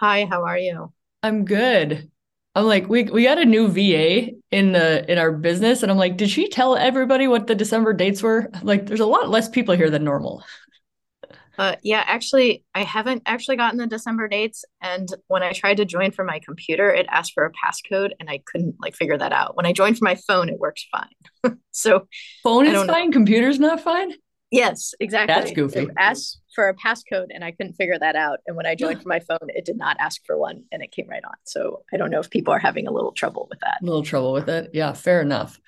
Hi, how are you? I'm good. I'm like, we we got a new VA in the in our business, and I'm like, did she tell everybody what the December dates were? Like, there's a lot less people here than normal. Uh, yeah, actually, I haven't actually gotten the December dates, and when I tried to join from my computer, it asked for a passcode, and I couldn't like figure that out. When I joined from my phone, it works fine. so Phone is don't know. fine, computer's not fine. Yes, exactly. That's goofy. It asked for a passcode, and I couldn't figure that out. And when I joined from my phone, it did not ask for one, and it came right on. So I don't know if people are having a little trouble with that. A little trouble with it. Yeah, fair enough.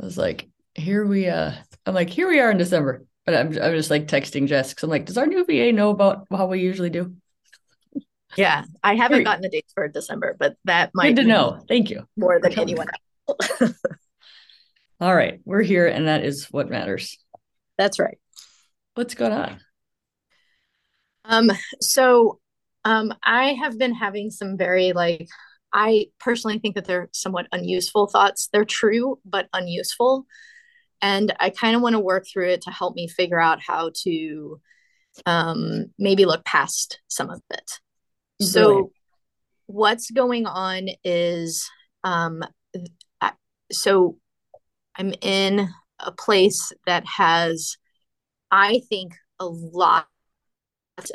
I was like, here we uh I'm like, here we are in December. But I'm I'm just like texting Jess because I'm like, does our new VA know about how we usually do? Yeah, I haven't Great. gotten the dates for December, but that might Good to know. Thank you. more than anyone else. All right, we're here, and that is what matters. That's right. What's going on? Um, so um, I have been having some very like I personally think that they're somewhat unuseful thoughts. They're true, but unuseful. And I kind of want to work through it to help me figure out how to um, maybe look past some of it. So what's going on is um, I, so I'm in a place that has, I think, a lot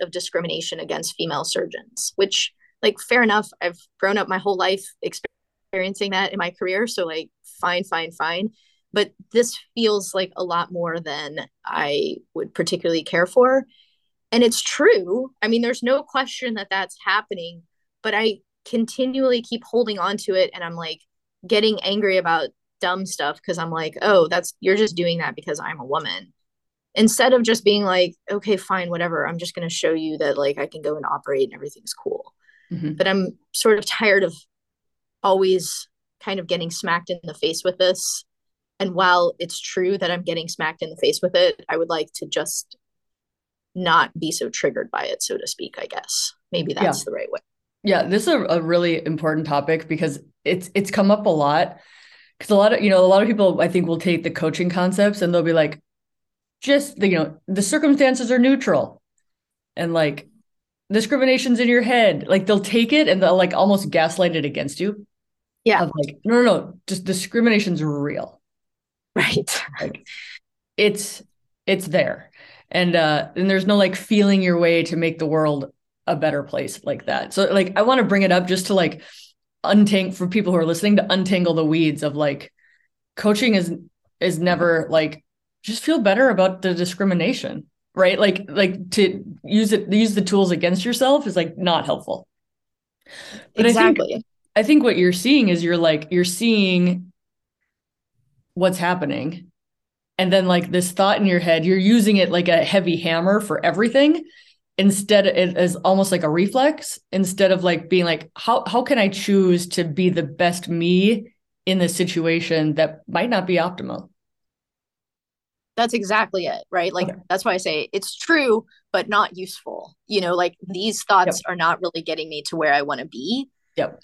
of discrimination against female surgeons, which, like, fair enough. I've grown up my whole life experiencing that in my career. So, like, fine, fine, fine. But this feels like a lot more than I would particularly care for. And it's true. I mean, there's no question that that's happening, but I continually keep holding on to it. And I'm like getting angry about dumb stuff because I'm like, oh, that's you're just doing that because I'm a woman instead of just being like, okay, fine, whatever. I'm just going to show you that like I can go and operate and everything's cool. Mhm. But I'm sort of tired of always kind of getting smacked in the face with this. And while it's true that I'm getting smacked in the face with it, I would like to just not be so triggered by it, so to speak, I guess. Maybe Yeah. that's the right way. Yeah, this is a, a really important topic because it's it's come up a lot. Because a lot of, you know, a lot of people I think will take the coaching concepts and they'll be like, just the, you know, the circumstances are neutral. And like discrimination's in your head. Like they'll take it and they'll like almost gaslight it against you. Yeah. Of like, no, no, no, just discrimination's real. Right. Like it's it's there. And uh and there's no like feeling your way to make the world a better place like that. So like I want to bring it up just to like untangle for people who are listening to untangle the weeds of like coaching is is never like just feel better about the discrimination, right? Like like to use it use the tools against yourself is like not helpful. But I think exactly. I think what you're seeing is you're like you're seeing what's happening and then like this thought in your head you're using it like a heavy hammer for everything instead it as almost like a reflex instead of like being like how how can I choose to be the best me in this situation that might not be optimal That's exactly it, right? Like Okay. that's why I say it's true, but not useful. You know, like these thoughts are not really getting me to where I want to be. Yep.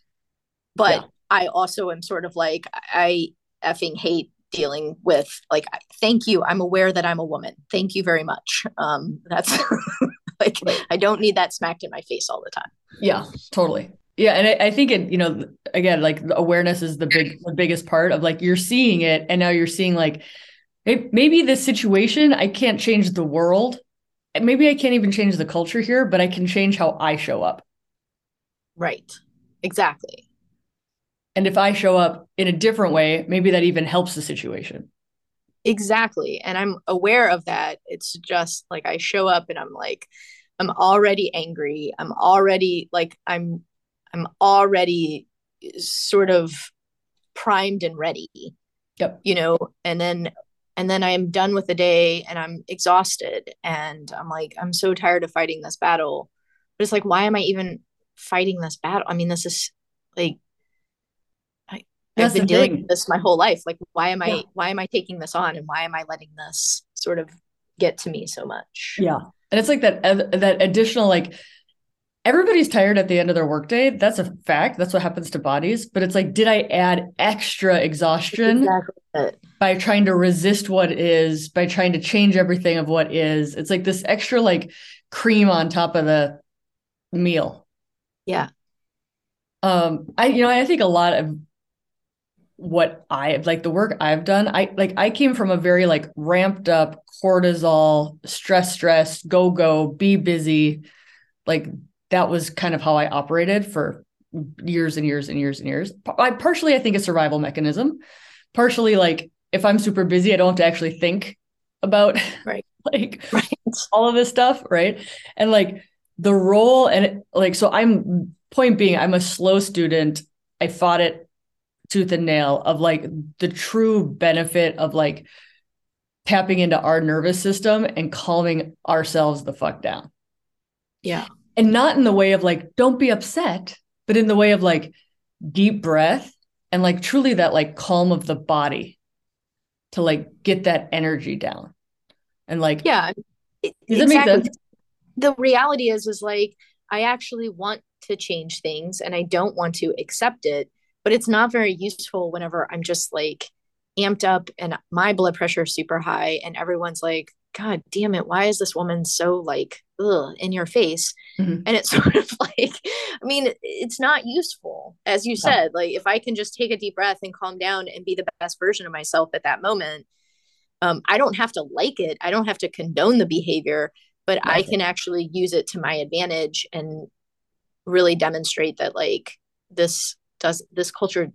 But Yeah. I also am sort of like I effing hate dealing with like thank you. I'm aware that I'm a woman. Thank you very much. Um that's like Right. I don't need that smacked in my face all the time. Yeah, totally. Yeah, and I, I think it, you know, again, like awareness is the big, the biggest part of like you're seeing it, and now you're seeing like maybe this situation I can't change the world, maybe I can't even change the culture here, but I can change how I show up. Right. Exactly. And if I show up in a different way, maybe that even helps the situation. Exactly. And I'm aware of that. It's just like I show up and I'm like, I'm already angry. I'm already like I'm I'm already sort of primed and ready, Yep. you know, and then and then I'm done with the day and I'm exhausted and I'm like, I'm so tired of fighting this battle. But it's like, why am I even fighting this battle? I mean, this is like I, I've been dealing thing. with this my whole life. Like, why am I Yeah. why am I taking this on and why am I letting this sort of get to me so much? Yeah. And it's like that that additional like everybody's tired at the end of their workday. That's a fact. That's what happens to bodies. But it's like, did I add extra exhaustion Exactly. by trying to resist what is, by trying to change everything of what is? It's like this extra like cream on top of the meal. Yeah. Um, I you know, I think a lot of what I like the work I've done, I like I came from a very like ramped up cortisol, stress, stress, go, go, be busy. Like that was kind of how I operated for years and years and years and years. I partially I think a survival mechanism. Partially like if I'm super busy, I don't have to actually think about right. like right. all of this stuff, right? And like the role and like so I'm point being I'm a slow student. I fought it tooth and nail of like the true benefit of like tapping into our nervous system and calming ourselves the fuck down. Yeah. And not in the way of like, don't be upset, but in the way of like deep breath and like truly that like calm of the body to like get that energy down. And like, yeah, does exactly. make sense? The reality is, is like, I actually want to change things and I don't want to accept it but it's not very useful whenever I'm just like amped up and my blood pressure is super high and everyone's like god damn it why is this woman so like ugh, in your face? Mm-hmm. and it's sort of like i mean it's not useful. As you said like if i can just take a deep breath and calm down and be the best version of myself at that moment um, i don't have to like it. I don't have to condone the behavior but i can actually use it to my advantage and really demonstrate that like this does this culture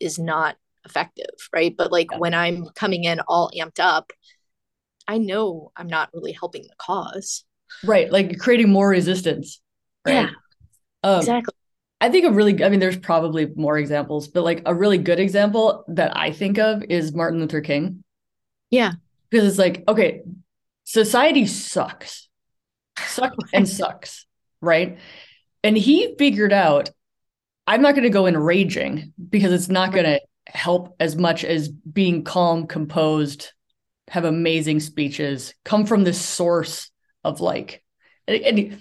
is not effective right? But like yeah. when i'm coming in all amped up i know i'm not really helping the cause. Right like creating more resistance right? yeah um, exactly. I think a really i mean there's probably more examples but like a really good example that i think of is martin luther king. Yeah. Because it's like okay society sucks. Sucks and sucks right? And he figured out I'm not going to go in raging because it's not going to help as much as being calm, composed, have amazing speeches, come from this source of like, and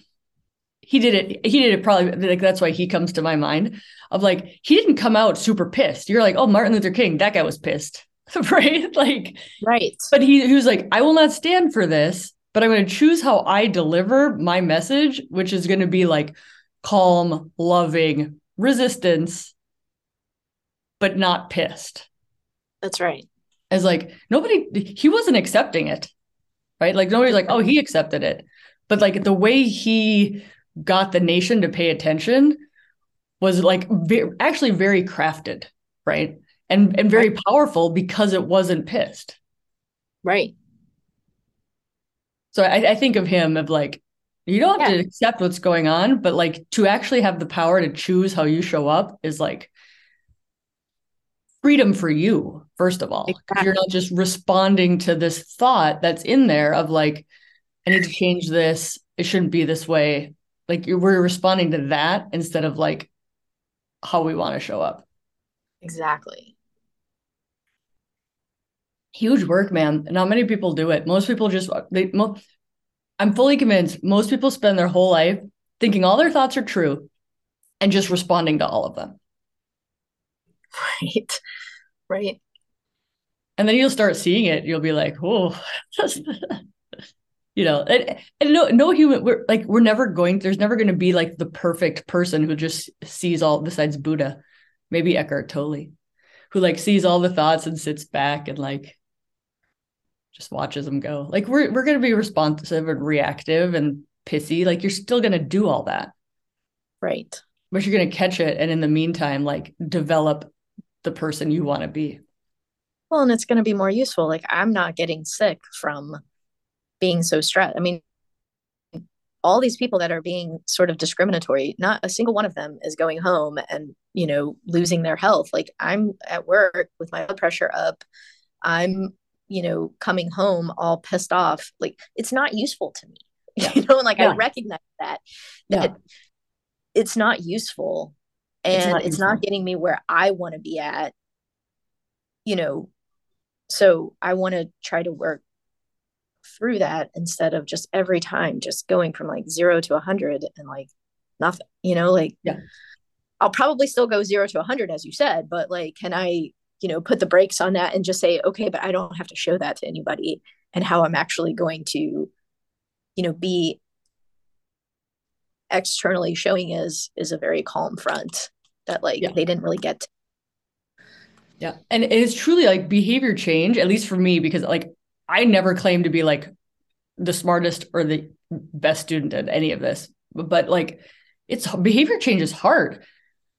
he did it. He did it probably like that's why he comes to my mind of like he didn't come out super pissed. You're like, oh, Martin Luther King, that guy was pissed, right? Like, right. But he, he was like, I will not stand for this, but I'm going to choose how I deliver my message, which is going to be like calm, loving, resistance, but not pissed. That's right. As like nobody, he wasn't accepting it, right? Like nobody's like, oh, he accepted it. But like the way he got the nation to pay attention was like ve- actually very crafted, right? And and very powerful because it wasn't pissed. Right. So I, I think of him of like you don't have yeah. to accept what's going on, but like to actually have the power to choose how you show up is like freedom for you, first of all. Exactly. You're not just responding to this thought that's in there of like, I need to change this. It shouldn't be this way. Like you're, we're responding to that instead of like how we want to show up. Exactly. Huge work, man. Not many people do it. Most people just they most I'm fully convinced most people spend their whole life thinking all their thoughts are true and just responding to all of them. Right. Right. And then you'll start seeing it. You'll be like, oh, you know, and, and no, no human, we're like, we're never going, there's never going to be like the perfect person who just sees all besides Buddha, maybe Eckhart Tolle, who like sees all the thoughts and sits back and like just watches them go. Like we're we're gonna be responsive and reactive and pissy. Like you're still gonna do all that. Right. But you're gonna catch it and in the meantime, like develop the person you want to be. Well, and it's gonna be more useful. Like I'm not getting sick from being so stressed. I mean, all these people that are being sort of discriminatory, not a single one of them is going home and, you know, losing their health. Like I'm at work with my blood pressure up. I'm you know, coming home all pissed off, like it's not useful to me. Yeah. You know, and like yeah. I recognize that that yeah. it's not useful and it's not, it's not getting me where I want to be at. You know, so I want to try to work through that instead of just every time just going from like zero to a hundred and like nothing, you know, like yeah. I'll probably still go zero to a hundred as you said, but like can I you know put the brakes on that and just say okay but i don't have to show that to anybody and how i'm actually going to you know be externally showing is is a very calm front that like yeah. they didn't really get to. Yeah. And it's truly like behavior change at least for me because like i never claim to be like the smartest or the best student at any of this. But like it's behavior change is hard.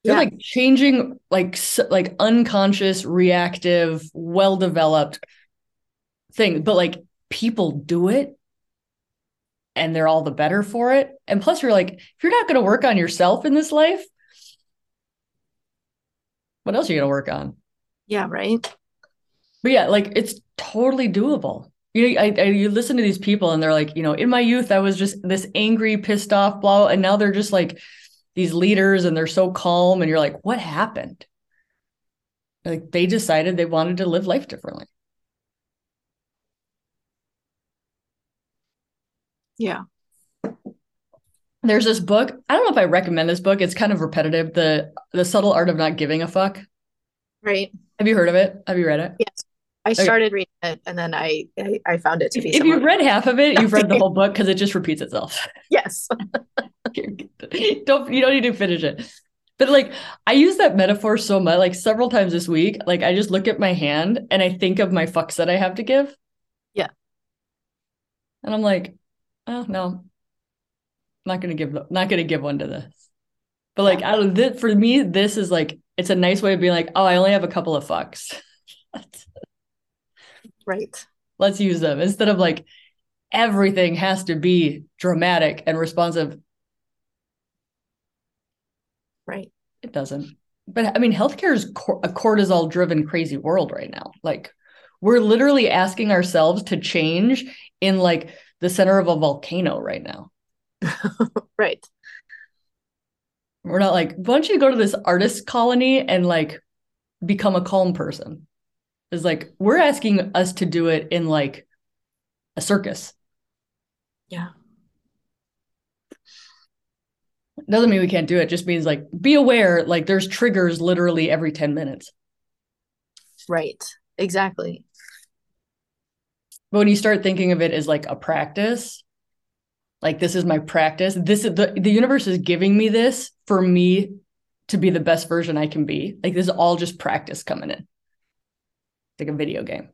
They're yeah. like changing like like unconscious reactive well developed thing but like people do it and they're all the better for it. And plus you're like if you're not going to work on yourself in this life what else are you going to work on yeah right. But yeah like it's totally doable. You know I, I, you listen to these people and they're like you know in my youth i was just this angry pissed off blah and now they're just like these leaders and they're so calm and you're like what happened? Like they decided they wanted to live life differently. Yeah. There's this book i don't know if i recommend this book it's kind of repetitive the the subtle art of not giving a fuck. Right have you heard of it have you read it yes I started okay. reading it and then I, I, I found it to be. If you've read half of it, you've read the whole book because it just repeats itself. Yes. don't you don't need to finish it. But like I use that metaphor so much, like several times this week. Like I just look at my hand and I think of my fucks that I have to give. Yeah. And I'm like, oh no, I'm not gonna give not gonna give one to this. But like I don't this, for me, this is like it's a nice way of being like, oh, I only have a couple of fucks. right. Let's use them instead of like everything has to be dramatic and responsive. Right. It doesn't. But I mean, healthcare is a cortisol driven, crazy world right now. Like, we're literally asking ourselves to change in like the center of a volcano right now. right. We're not like, why don't you go to this artist colony and like become a calm person? Is like, we're asking us to do it in like a circus. Yeah. Doesn't mean we can't do it. Just means like be aware, like there's triggers literally every 10 minutes. Right. Exactly. But when you start thinking of it as like a practice, like this is my practice. This is the the universe is giving me this for me to be the best version I can be. Like this is all just practice coming in. like a video game.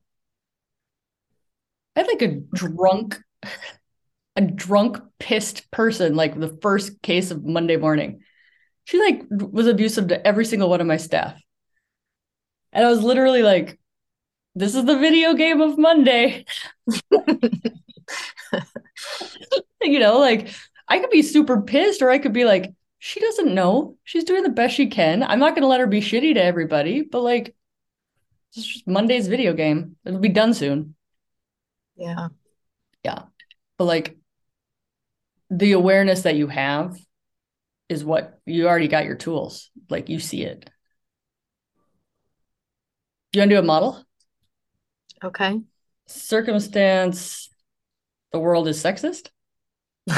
I had like a drunk a drunk, pissed person, like the first case of Monday morning. She like was abusive to every single one of my staff. And I was literally like, this is the video game of Monday. you know, like I could be super pissed or I could be like, she doesn't know. She's doing the best she can. I'm not going to let her be shitty to everybody, but like, it's just Monday's video game. It'll be done soon. Yeah. Yeah. But like, the awareness that you have is what you already got your tools. Like you see it. Do you want to do a model? Okay. Circumstance the world is sexist?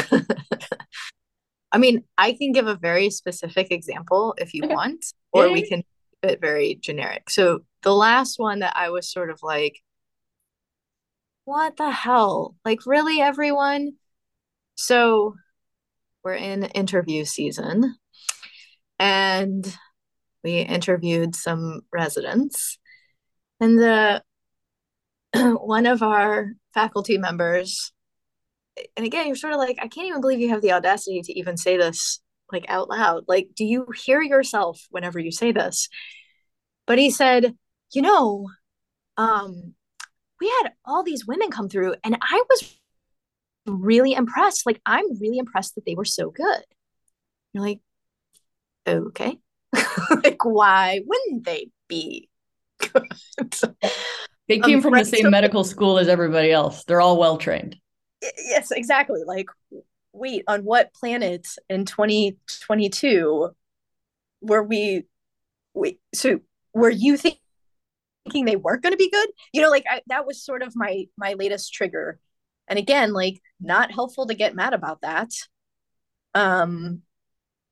I mean, I can give a very specific example if you okay. want, or yeah. we can keep it very generic. So the last one that I was sort of like, what the hell? Like, really, everyone? So we're in interview season and we interviewed some residents and the one of our faculty members and again you're sort of like i can't even believe you have the audacity to even say this like out loud like do you hear yourself whenever you say this but he said you know um we had all these women come through and i was really impressed. Like, I'm really impressed that they were so good. You're like, okay. like, why wouldn't they be good? they came um, from right, the same so, medical school as everybody else. They're all well trained. Yes, exactly. Like, wait, on what planet in 2022 were we? Wait, so were you think, thinking they weren't going to be good? You know, like I, that was sort of my my latest trigger and again like not helpful to get mad about that um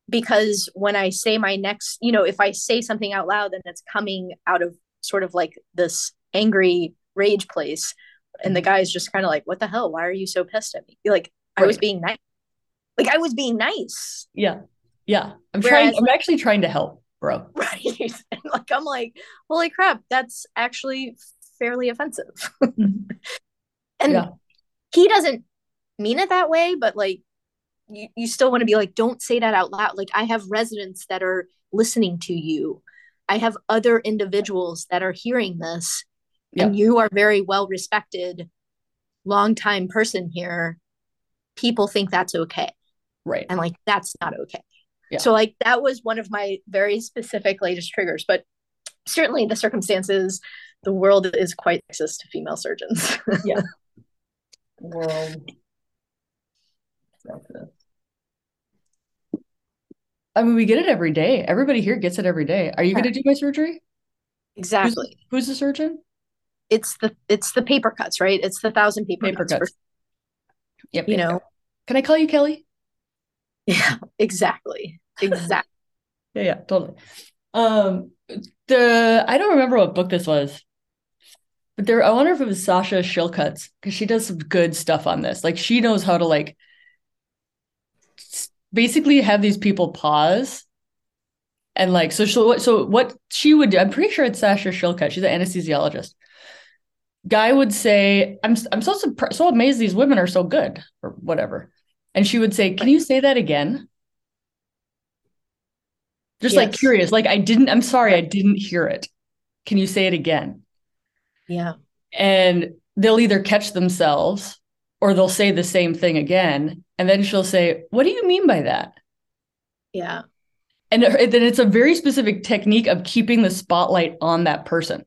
because when i say my next you know if i say something out loud and it's coming out of sort of like this angry rage place and the guy's just kind of like what the hell why are you so pissed at me like right. i was being nice like I was being nice. Yeah. Yeah. I'm Whereas, trying I'm actually trying to help, bro. Right. And like I'm like, holy crap, that's actually fairly offensive. Mm-hmm. and yeah. he doesn't mean it that way, but like you, you still want to be like, don't say that out loud. Like I have residents that are listening to you. I have other individuals that are hearing this, and you are very well respected, longtime person here. People think that's okay. Right. And like that's not okay. Yeah. So like that was one of my very specific latest triggers. But certainly the circumstances, the world is quite sexist to female surgeons. yeah. World. I mean, we get it every day. Everybody here gets it every day. Are you yeah. going to do my surgery? Exactly. Who's, who's, the surgeon? It's the it's the paper cuts, right? It's the thousand paper, paper cuts. cuts. For, yep. You yep, know. Can I call you Kelly? Yeah. Exactly. Exactly. yeah. Yeah. Totally. Um. The I don't remember what book this was, but there. I wonder if it was Sasha Shillcutt's because she does some good stuff on this. Like she knows how to like basically have these people pause and like so she, so what she would do i'm pretty sure it's sasha shillcutt she's an anesthesiologist guy would say i'm i'm so surprised so amazed these women are so good or whatever. And she would say can you say that again? Just yes. like curious like i didn't i'm sorry i didn't hear it. Can you say it again? Yeah. And they'll either catch themselves or they'll say the same thing again. And then she'll say what do you mean by that? Yeah. And then it's a very specific technique of keeping the spotlight on that person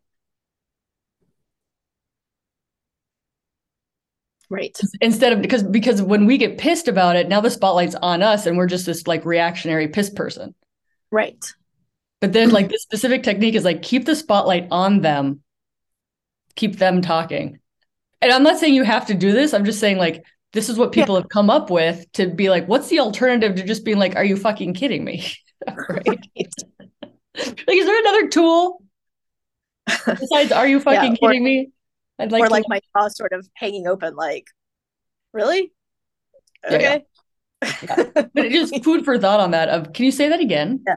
right instead of because because when we get pissed about it now the spotlight's on us and we're just this like reactionary piss person right but then like the specific technique is like keep the spotlight on them keep them talking and I'm not saying you have to do this. I'm just saying like this is what people yeah. have come up with to be like, what's the alternative to just being like, are you fucking kidding me? right. like, is there another tool besides are you fucking yeah, or, kidding me? I'd like or like my jaw sort of hanging open, like, really? Okay. Yeah, yeah. but it is just food for thought on that of can you say that again? Yeah.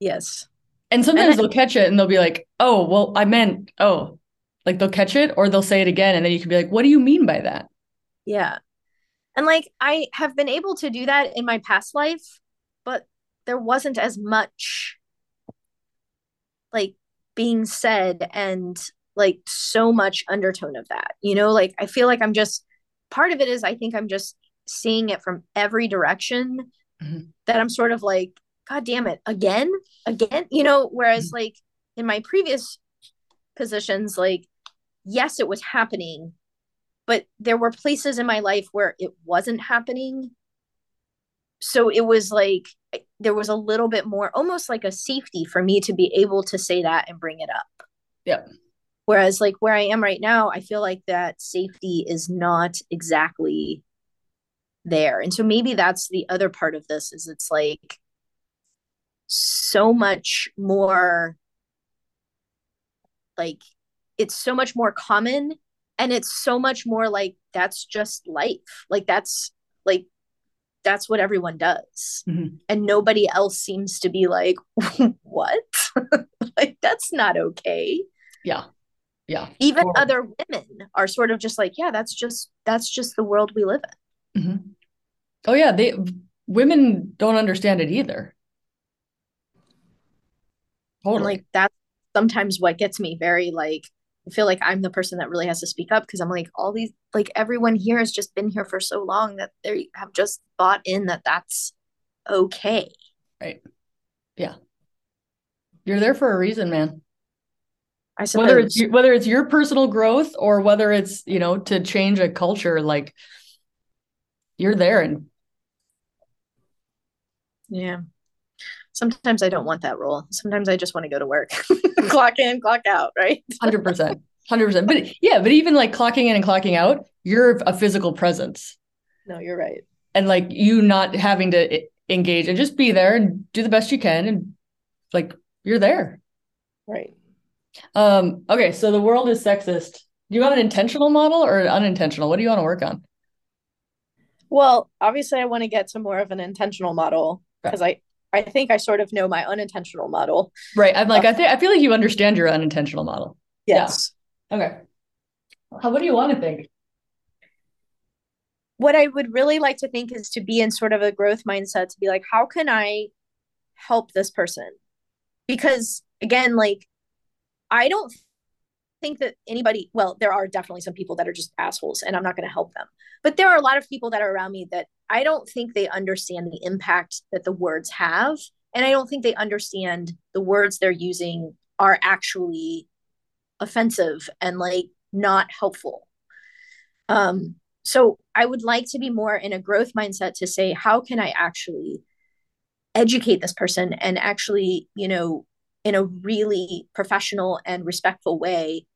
Yes. And sometimes and they'll catch it and they'll be like, oh, well, I meant, oh, like they'll catch it or they'll say it again and then you can be like, what do you mean by that? Yeah. And like I have been able to do that in my past life, but there wasn't as much like being said and like so much undertone of that. You know, like I feel like I'm just part of it is I think I'm just seeing it from every direction mm-hmm. that I'm sort of like, God damn it, again, again, you know, whereas mm-hmm. like in my previous positions, like yes, it was happening, but there were places in my life where it wasn't happening. So it was like there was a little bit more, almost like a safety for me to be able to say that and bring it up. Yeah. Whereas, like where I am right now, I feel like that safety is not exactly there. And so maybe that's the other part of this is it's like so much more like it's so much more common and it's so much more like that's just life. Like that's like that's what everyone does. Mm-hmm. and nobody else seems to be like what? Like that's not okay. Yeah yeah even other women are sort of just like yeah that's just that's just the world we live in mm-hmm. oh yeah they women don't understand it either totally. And like that's sometimes what gets me very like I feel like I'm the person that really has to speak up because I'm like all these like everyone here has just been here for so long that they have just bought in that that's okay. Right. Yeah. You're there for a reason, man. I suppose. Whether it's whether it's your personal growth or whether it's you know to change a culture, like you're there and yeah sometimes I don't want that role. Sometimes I just want to go to work, clock in, clock out, right? 100%. 100%. But yeah, but even like clocking in and clocking out, you're a physical presence. No, you're right. And like you not having to eh, engage and just be there and do the best you can and like you're there. Right. Um okay, so the world is sexist. Do you want an intentional model or an unintentional? What do you want to work on? Well, obviously I want to get to more of an intentional model because I I think I sort of know my unintentional model. Right. I'm like, uh, I think I feel like you understand your unintentional model. Yes. Yeah. Okay. How what do you want to think? What I would really like to think is to be in sort of a growth mindset to be like, how can I help this person? Because again, like I don't think that anybody well there are definitely some people that are just assholes and i'm not going to help them. But there are a lot of people that are around me that i don't think they understand the impact that the words have and i don't think they understand the words they're using are actually offensive and like not helpful. Um so i would like to be more in a growth mindset to say how can i actually educate this person and actually you know in a really professional and respectful way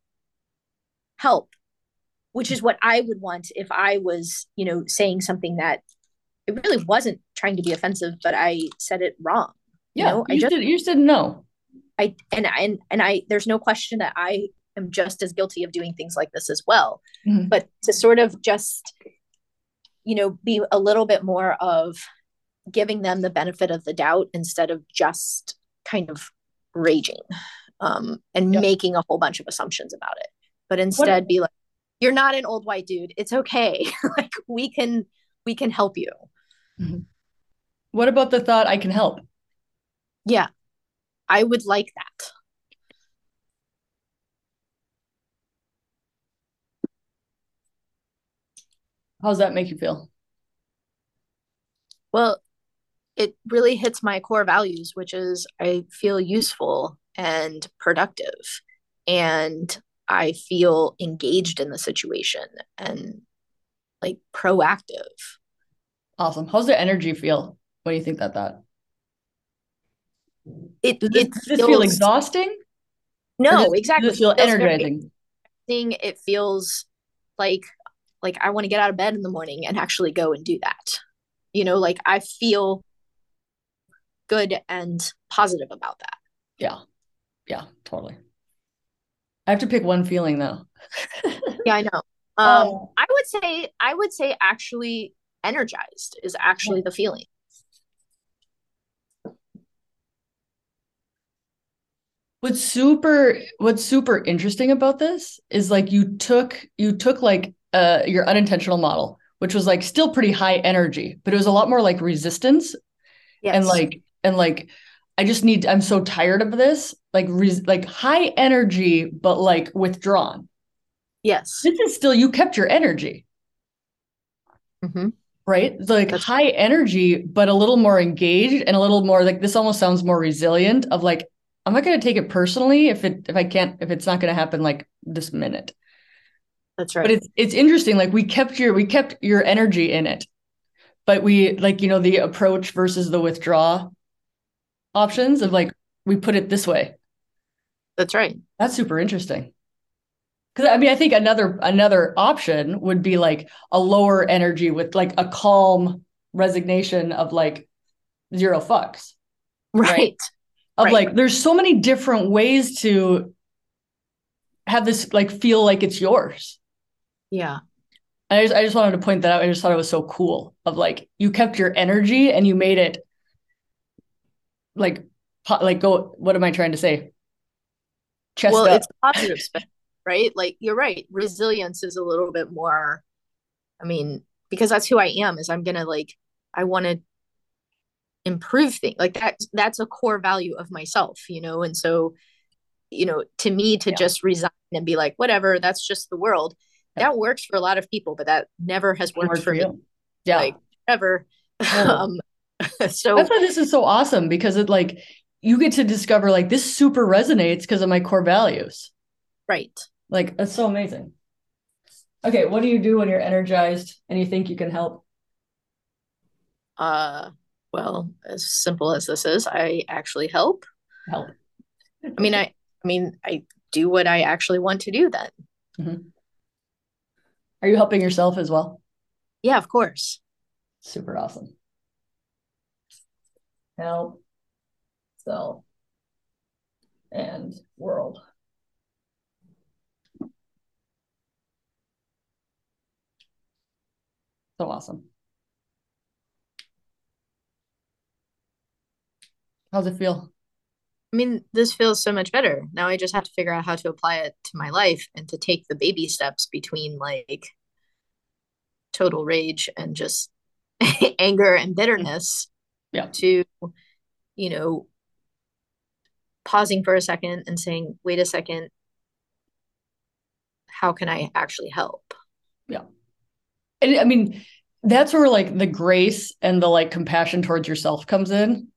help which is what i would want if i was you know saying something that it really wasn't trying to be offensive but i said it wrong yeah you, know? you I just, did, you said no i and and and i there's no question that i am just as guilty of doing things like this as well mm-hmm. but to sort of just you know be a little bit more of giving them the benefit of the doubt instead of just kind of raging um, and yep. making a whole bunch of assumptions about it. But instead what? be like you're not an old white dude. It's okay. Like we can we can help you. Mm-hmm. what about the thought i can help yeah. I would like that. How does that make you feel? Well it really hits my core values, which is I feel useful and productive. And I feel engaged in the situation and like proactive. Awesome. How's the energy feel when you think that that? It does this, it does feels, feel exhausting? No, does, exactly. Does it feel energizing? It feels like like I want to get out of bed in the morning and actually go and do that. You know, like I feel good and positive about that. Yeah. Yeah, totally. I have to pick one feeling though. yeah, I know. Um, um, I would say I would say actually energized is actually the feeling. What's super what's super interesting about this is like you took you took like uh your unintentional model, which was like still pretty high energy, but it was a lot more like resistance yes. and like and like I just need I'm so tired of this like re- like high energy but like withdrawn. Yes. This is still you kept your energy. Mm-hmm. Right? Like That's high energy but a little more engaged and a little more like this almost sounds more resilient of like I'm not going to take it personally if it if I can't if it's not going to happen like this minute. That's right. But it's it's interesting like we kept your we kept your energy in it. But we like you know the approach versus the withdraw options of like we put it this way. That's right. That's super interesting. Cuz I mean I think another another option would be like a lower energy with like a calm resignation of like zero fucks. Right. right? Of right. like there's so many different ways to have this like feel like it's yours. Yeah. I just I just wanted to point that out. I just thought it was so cool of like you kept your energy and you made it like like go what am i trying to say? Chest well up. it's positive spin, right? Like you're right. Resilience is a little bit more i mean because that's who i am is i'm gonna like i want to improve things like that that's a core value of myself you know? And so you know to me to yeah. just resign and be like whatever that's just the world. Yeah. that works for a lot of people but that never has worked for, for you. Yeah. Like ever. Um so that's why this is so awesome because it like you get to discover like this super resonates because of my core values. Right. Like that's so amazing. Okay, what do you do when you're energized and you think you can help? Uh well, as simple as this is, I actually help. Help. I mean, I I mean, I do what I actually want to do then. Mm-hmm. Are you helping yourself as well? Yeah, of course. Super awesome help, self, and world. So awesome. How's it feel? I mean, this feels so much better. Now I just have to figure out how to apply it to my life and to take the baby steps between like total rage and just anger and bitterness yeah. to, you know, pausing for a second and saying, wait a second, how can I actually help? Yeah. And I mean, that's where like the grace and the like compassion towards yourself comes in.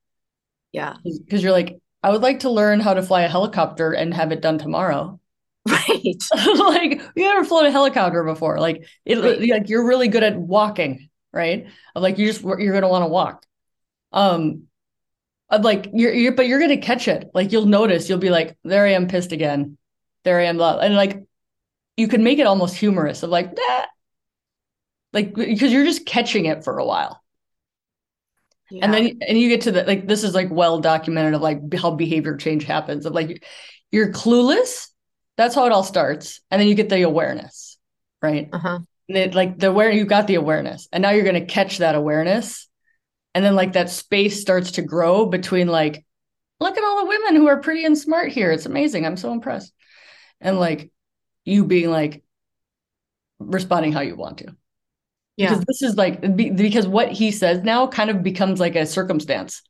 Yeah. Because you're like, I would like to learn how to fly a helicopter and have it done tomorrow. Right. like you ever flown a helicopter before? Like it right. like you're really good at walking, right? Of like you just you're gonna want to walk. Um of like you're you're but you're gonna catch it. Like you'll notice, you'll be like, there I am pissed again. There I am and like you can make it almost humorous of like, that, Like because you're just catching it for a while. Yeah. And then and you get to the like this is like well documented of like how behavior change happens of like you're clueless. That's how it all starts, and then you get the awareness, right? Uh-huh. And it, like the where you got the awareness, and now you're going to catch that awareness, and then like that space starts to grow between like, look at all the women who are pretty and smart here. It's amazing. I'm so impressed, and like you being like responding how you want to. Yeah. Because this is like because what he says now kind of becomes like a circumstance.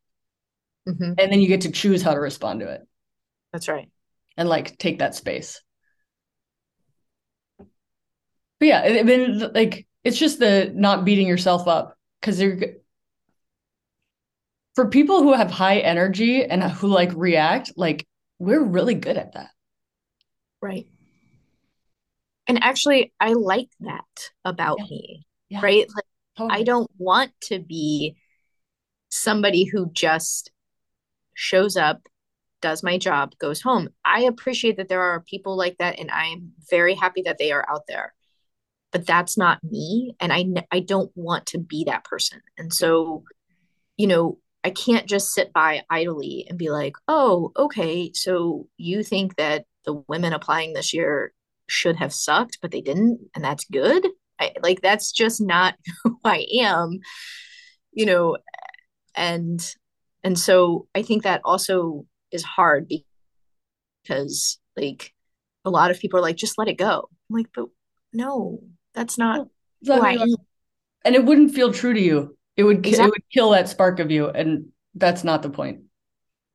Mm-hmm. And then you get to choose how to respond to it. That's right. And like take that space. But yeah, I mean, like it's just the not beating yourself up because you're for people who have high energy and who like react, like we're really good at that. Right. And actually, I like that about yeah. me yeah. right? Like, totally. I don't want to be somebody who just shows up, does my job, goes home. I appreciate that there are people like that, and I'm very happy that they are out there. But that's not me, and I I don't want to be that person. And so, you know, I can't just sit by idly and be like, "Oh, okay, so you think that the women applying this year should have sucked, but they didn't, and that's good." I, like that's just not who I am, you know, and and so I think that also is hard because like a lot of people are like, just let it go. I'm like, but no, that's not am. And it wouldn't feel true to you. It would exactly. it would kill that spark of you, and that's not the point.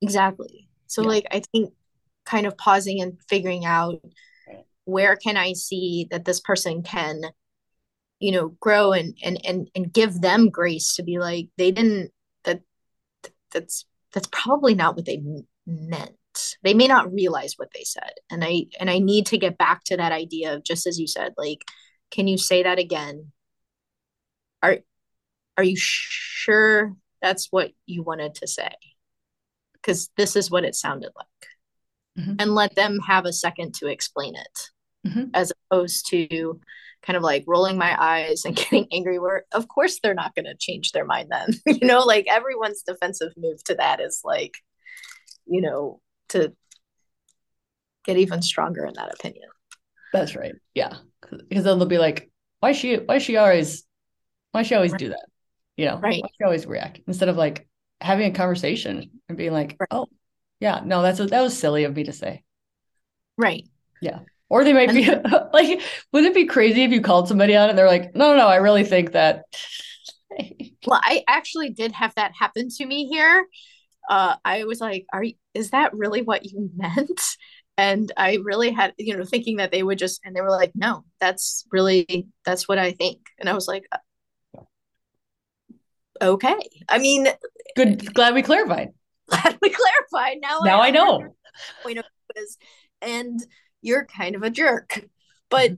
Exactly. So yeah. like I think kind of pausing and figuring out where can I see that this person can you know grow and and and and give them grace to be like they didn't that that's that's probably not what they meant they may not realize what they said and i and i need to get back to that idea of just as you said like can you say that again are you sure that's what you wanted to say? Because this is what it sounded like. Mm-hmm. and let them have a second to explain it. Mm-hmm. as opposed to kind of like rolling my eyes and getting angry where of course they're not going to change their mind then. You know like everyone's defensive move to that is like you know to get even stronger in that opinion. That's right. Yeah. Because then they'll be like why she why she always why she always do that you know right always react instead of like having a conversation and being like right. oh yeah no that's that was silly of me to say right yeah or they might be like, would it be crazy if you called somebody out and they're like, no, no, no, I really think that. well, I actually did have that happen to me here. Uh, I was like, are you, is that really what you meant? And I really had, you know, thinking that they would just, and they were like, no, that's really, that's what I think. And I was like, okay. I mean, good. Glad we clarified. Glad we clarified. Now, now I, I know. Point of is, and you're kind of a jerk. But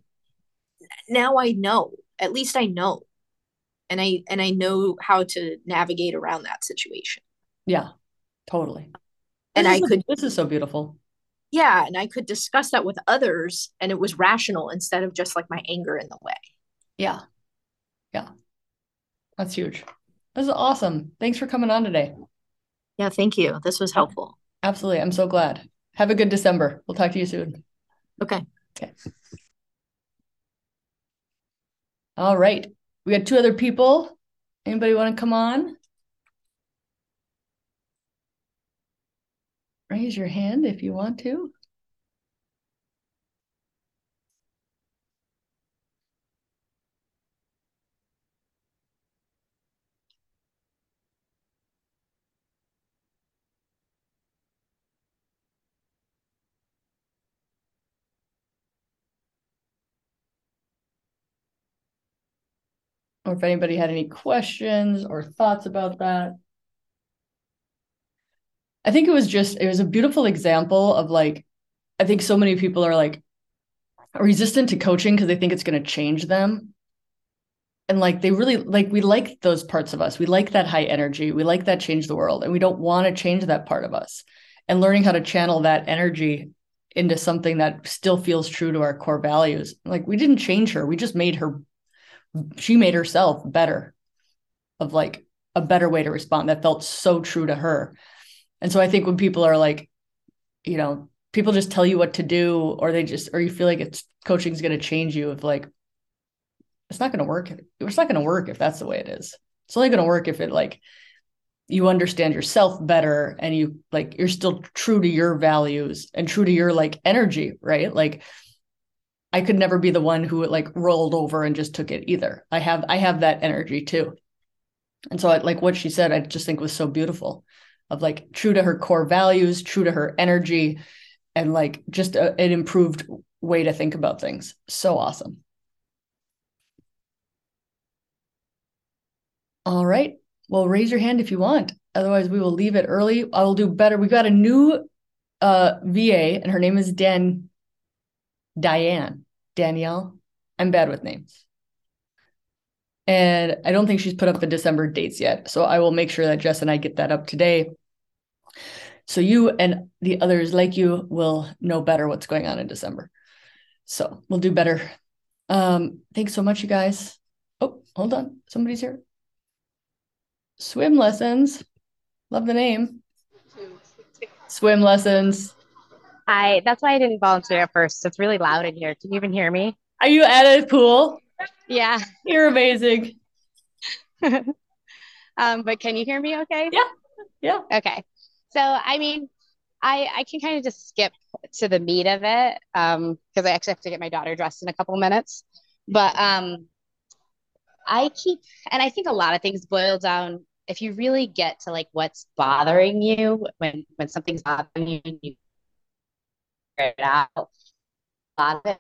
now I know. At least I know. And I and I know how to navigate around that situation. Yeah. Totally. And I could this is so beautiful. Yeah, and I could discuss that with others and it was rational instead of just like my anger in the way. Yeah. Yeah. That's huge. This is awesome. Thanks for coming on today. Yeah, thank you. This was helpful. Absolutely. I'm so glad. Have a good December. We'll talk to you soon. Okay. Okay. All right. We got two other people. Anybody want to come on? raise your hand if you want to. Or if anybody had any questions or thoughts about that. I think it was just, it was a beautiful example of like, I think so many people are like resistant to coaching because they think it's going to change them. And like, they really like, we like those parts of us. We like that high energy. We like that change the world. And we don't want to change that part of us. And learning how to channel that energy into something that still feels true to our core values. Like, we didn't change her, we just made her she made herself better of like a better way to respond that felt so true to her. And so I think when people are like, you know, people just tell you what to do, or they just, or you feel like it's coaching is going to change you, of like, it's not going to work. It's not going to work if that's the way it is. It's only going to work if it like you understand yourself better and you like you're still true to your values and true to your like energy, right? Like I could never be the one who like rolled over and just took it either. I have I have that energy too. And so I, like what she said, I just think was so beautiful of like true to her core values, true to her energy, and like just a, an improved way to think about things. So awesome. All right. Well, raise your hand if you want. Otherwise, we will leave it early. I will do better. We got a new uh, VA, and her name is Dan Diane, Danielle. I'm bad with names. And I don't think she's put up the December dates yet. So I will make sure that Jess and I get that up today. So you and the others like you will know better what's going on in December. So we'll do better. Um, thanks so much, you guys. Oh, hold on. Somebody's here. Swim lessons. Love the name. Swim lessons. Hi, that's why I didn't volunteer at first. It's really loud in here. Can you even hear me? Are you at a pool? Yeah. You're amazing. um, but can you hear me okay? Yeah. Yeah. Okay. So, I mean, I I can kind of just skip to the meat of it um because I actually have to get my daughter dressed in a couple minutes. But um I keep and I think a lot of things boil down if you really get to like what's bothering you when when something's bothering you you it out. A lot of it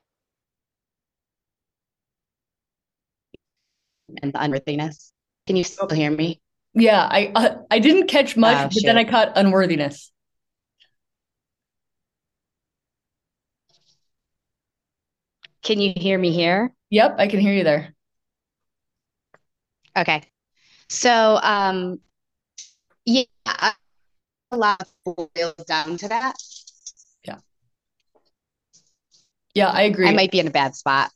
and the unworthiness. Can you still hear me? Yeah, I uh, I didn't catch much, oh, but then I caught unworthiness. Can you hear me here? Yep, I can hear you there. Okay. So, um, yeah, a lot boils down to that. Yeah, I agree. I might be in a bad spot.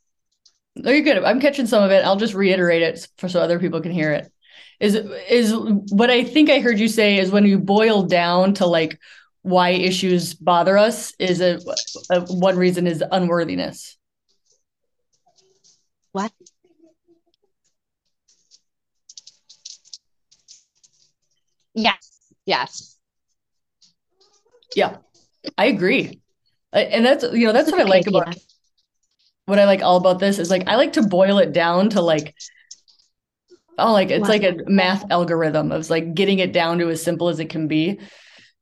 No, you're good. I'm catching some of it. I'll just reiterate it for so other people can hear it. Is is what I think I heard you say is when you boil down to like why issues bother us is a, a one reason is unworthiness. What? Yes. Yes. Yeah. I agree and that's you know that's, what I like about what I like all about this is like I like to boil it down to like oh like it's like a math algorithm of like getting it down to as simple as it can be.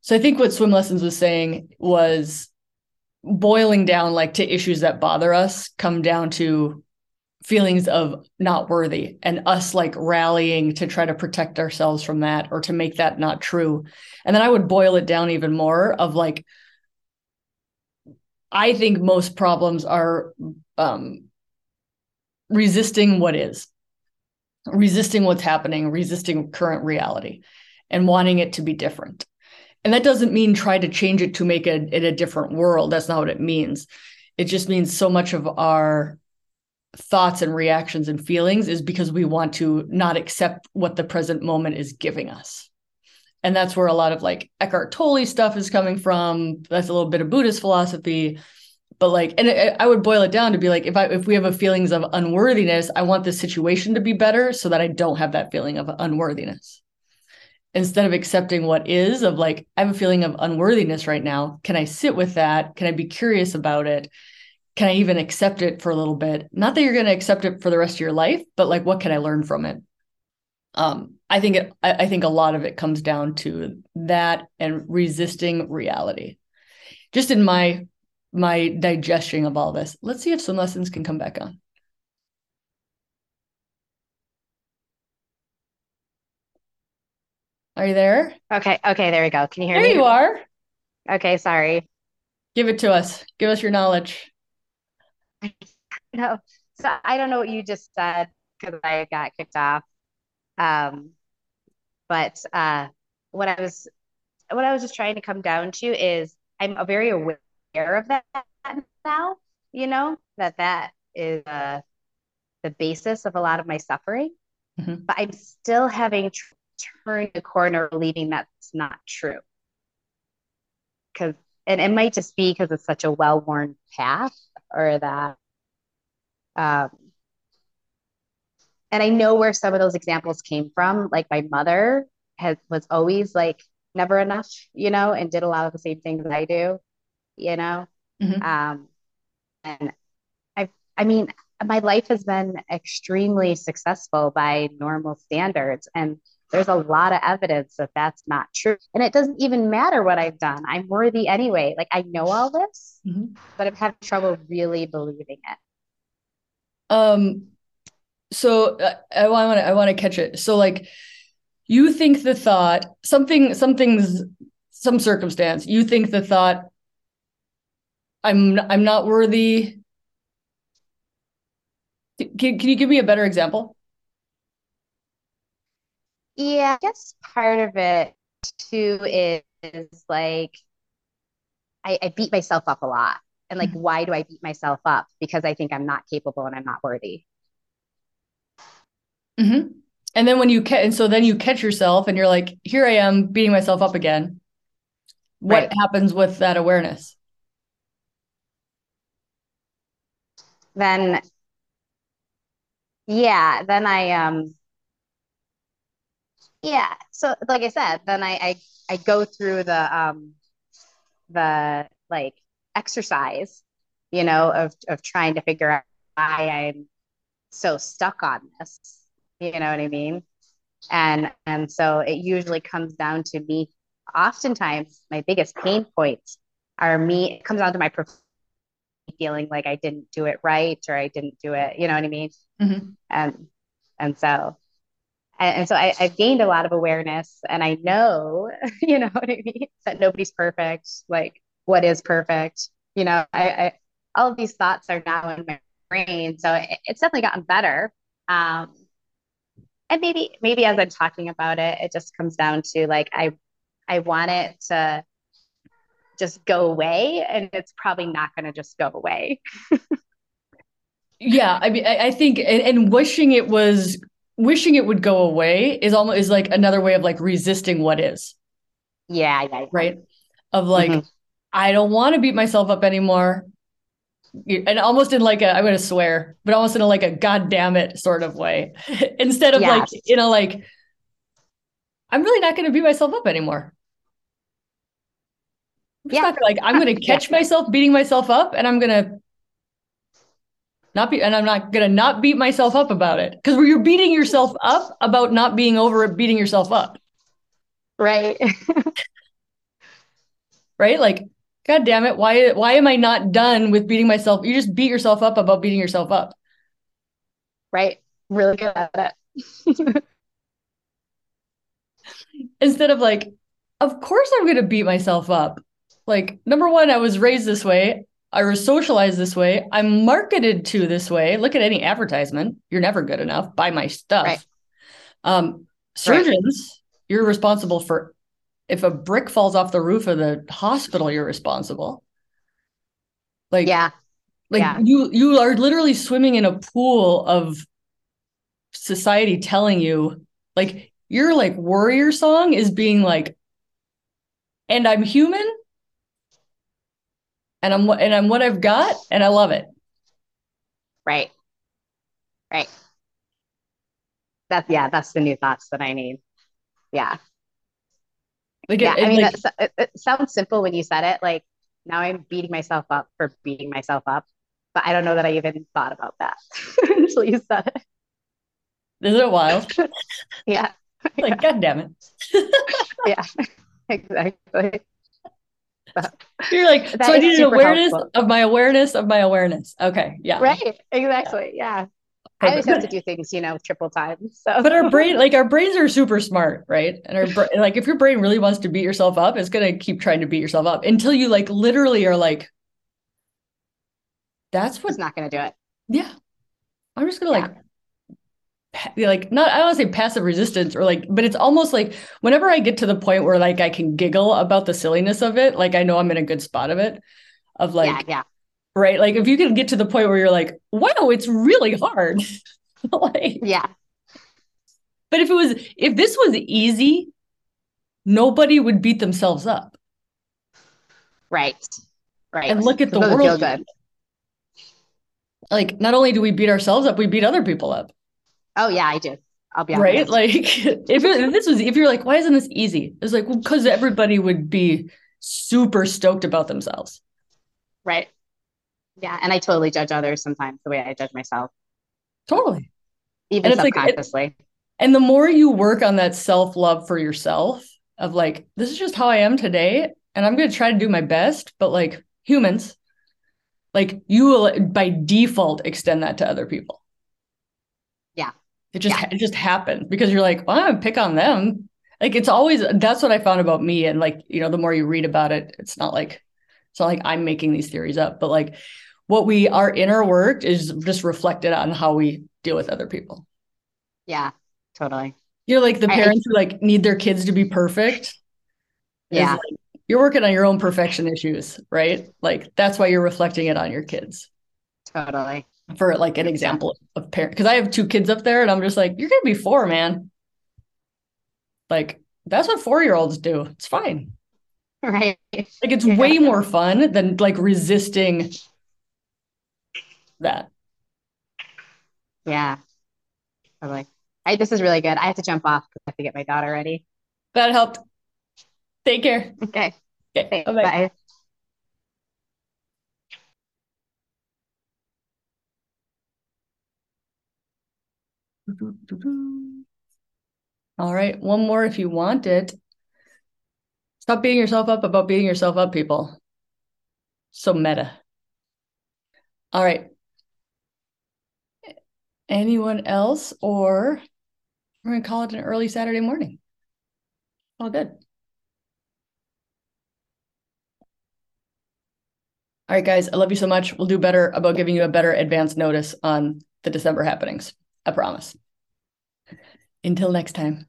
So I think what swim lessons was saying was boiling down like to issues that bother us come down to feelings of not worthy and us like rallying to try to protect ourselves from that or to make that not true. And then I would boil it down even more of like I think most problems are um, resisting what is, resisting what's happening, resisting current reality, and wanting it to be different. And that doesn't mean try to change it to make it in a different world. That's not what it means. It just means so much of our thoughts and reactions and feelings is because we want to not accept what the present moment is giving us and that's where a lot of like Eckhart Tolle stuff is coming from. That's a little bit of Buddhist philosophy, but like, and it, I would boil it down to be like, if I if we have a feelings of unworthiness, I want the situation to be better so that I don't have that feeling of unworthiness. instead of accepting what is of like i have a feeling of unworthiness right now. Can i sit with that? Can i be curious about it? Can i even accept it for a little bit? Not that you're going to accept it for the rest of your life but like what can i learn from it um i think it I, I think a lot of it comes down to that and resisting reality just in my my digestion of all this let's see if some lessons can come back on Are you there? Okay. Okay. There we go. Can you hear there me? There you are. Okay. Sorry. Give it to us. Give us your knowledge. No. So I don't know what you just said because I got kicked off. Um, but uh, what I was what I was just trying to come down to is I'm very aware of that now. You know that that is uh, the basis of a lot of my suffering, mm-hmm. but I'm still having tr- turn the corner believing that's not true. Because, and it might just be because it's such a well worn path or that. Um, and I know where some of those examples came from. Like my mother has was always like never enough, you know, and did a lot of the same things I do, you know. Mm-hmm. Um, and I, I mean, my life has been extremely successful by normal standards, and there's a lot of evidence that that's not true. And it doesn't even matter what I've done. I'm worthy anyway. Like I know all this, mm-hmm. but I'm having trouble really believing it. Um, so uh, I want to I want to catch it. So like, you think the thought something something's some circumstance. You think the thought, I'm I'm not worthy. Can, can you give me a better example? Yeah, I guess part of it too is, is like I, I, beat myself up a lot. And like, mm-hmm. why do I beat myself up? Because I think I'm not capable and I'm not worthy. Mm-hmm. And then when you catch, and so then you catch yourself and you're like, here I am beating myself up again. What right. happens with that awareness? Then, yeah, then I, um, yeah so like i said then i i, I go through the um the like exercise you know of of trying to figure out why i'm so stuck on this you know what i mean and and so it usually comes down to me oftentimes my biggest pain points are me it comes down to my feeling like i didn't do it right or i didn't do it you know what i mean mm-hmm. and and so and, and so I, have gained a lot of awareness and I know, you know what I mean, that nobody's perfect. Like what is perfect? You know, I, I all of these thoughts are now in my brain. So it, it's definitely gotten better. Um, and maybe maybe as I'm talking about it, it just comes down to like I I want it to just go away and it's probably not going to just go away. yeah, I mean I, I think and, and wishing it was wishing it would go away is almost is like another way of like resisting what is. Yeah, yeah, yeah. right. Of like, mm-hmm. I don't want to beat myself up anymore, and almost in like a I'm going to swear, but almost in a like a god damn it sort of way, instead of like in a like, I'm really not going to beat myself up anymore. I'm yeah. Gonna, like I'm going to catch yeah. myself beating myself up, and I'm going to not be and i'm not gonna not beat myself up about it because you're beating yourself up about not being over it beating yourself up right right like god damn it why why am i not done with beating myself you just beat yourself up about beating yourself up right really good at it instead of like of course i'm gonna beat myself up like number one i was raised this way I was socialized this way. I'm marketed to this way. Look at any advertisement. You're never good enough. Buy my stuff. Right. Um, surgeons, right. you're responsible for if a brick falls off the roof of the hospital, you're responsible. Like, yeah. Like yeah. you you are literally swimming in a pool of society telling you like your like warrior song is being like and I'm human and I'm and I'm what I've got and I love it. Right. Right. That's yeah, that's the new thoughts that I need. Yeah. Like, yeah, it, I mean, like, it, it sounds simple when you said it. Like now I'm beating myself up for beating myself up, but I don't know that I even thought about that until you said it. Isn't it wild? yeah. like, God damn it. yeah, exactly. You're like, so I need an awareness helpful. of my awareness of my awareness. Okay. Yeah. Right. Exactly. Yeah. I always have to do things, you know, triple times. So. But our brain, like our brains are super smart, right? And our brain, like if your brain really wants to beat yourself up, it's gonna keep trying to beat yourself up until you like literally are like, that's what's not gonna do it. Yeah. I'm just gonna yeah. like like not I don't want to say passive resistance or like, but it's almost like whenever I get to the point where like I can giggle about the silliness of it, like I know I'm in a good spot of it. Of like, yeah, yeah. Right. Like if you can get to the point where you're like, wow, it's really hard. like, yeah. But if it was if this was easy, nobody would beat themselves up. Right. Right. And look at the world. Like not only do we beat ourselves up, we beat other people up. Oh yeah, I do. I'll be honest. right. Like if, it, if this was, if you're like, why isn't this easy? It's like, well, because everybody would be super stoked about themselves. Right. Yeah, and I totally judge others sometimes the way I judge myself. Totally. Even and subconsciously. Like, and the more you work on that self love for yourself, of like, this is just how I am today, and I'm going to try to do my best, but like humans, like you will by default extend that to other people. Yeah. It just yeah. it just happens because you're like, well, I'm gonna pick on them. Like it's always that's what I found about me. And like, you know, the more you read about it, it's not like it's not like I'm making these theories up, but like what we are in our inner work is just reflected on how we deal with other people. Yeah, totally. You're like the parents I, who like need their kids to be perfect. Yeah. Like, you're working on your own perfection issues, right? Like that's why you're reflecting it on your kids. Totally for like an example of parent because I have two kids up there and I'm just like, you're gonna be four, man. Like that's what four year olds do. It's fine. Right. Like it's yeah. way more fun than like resisting that. Yeah. Totally. I, this is really good. I have to jump off because I have to get my daughter ready. That helped. Take care. Okay. Okay. Bye-bye. Bye. All right, one more if you want it. Stop beating yourself up about beating yourself up, people. So meta. All right. Anyone else, or we're going to call it an early Saturday morning. All good. All right, guys, I love you so much. We'll do better about giving you a better advance notice on the December happenings. I promise. Until next time.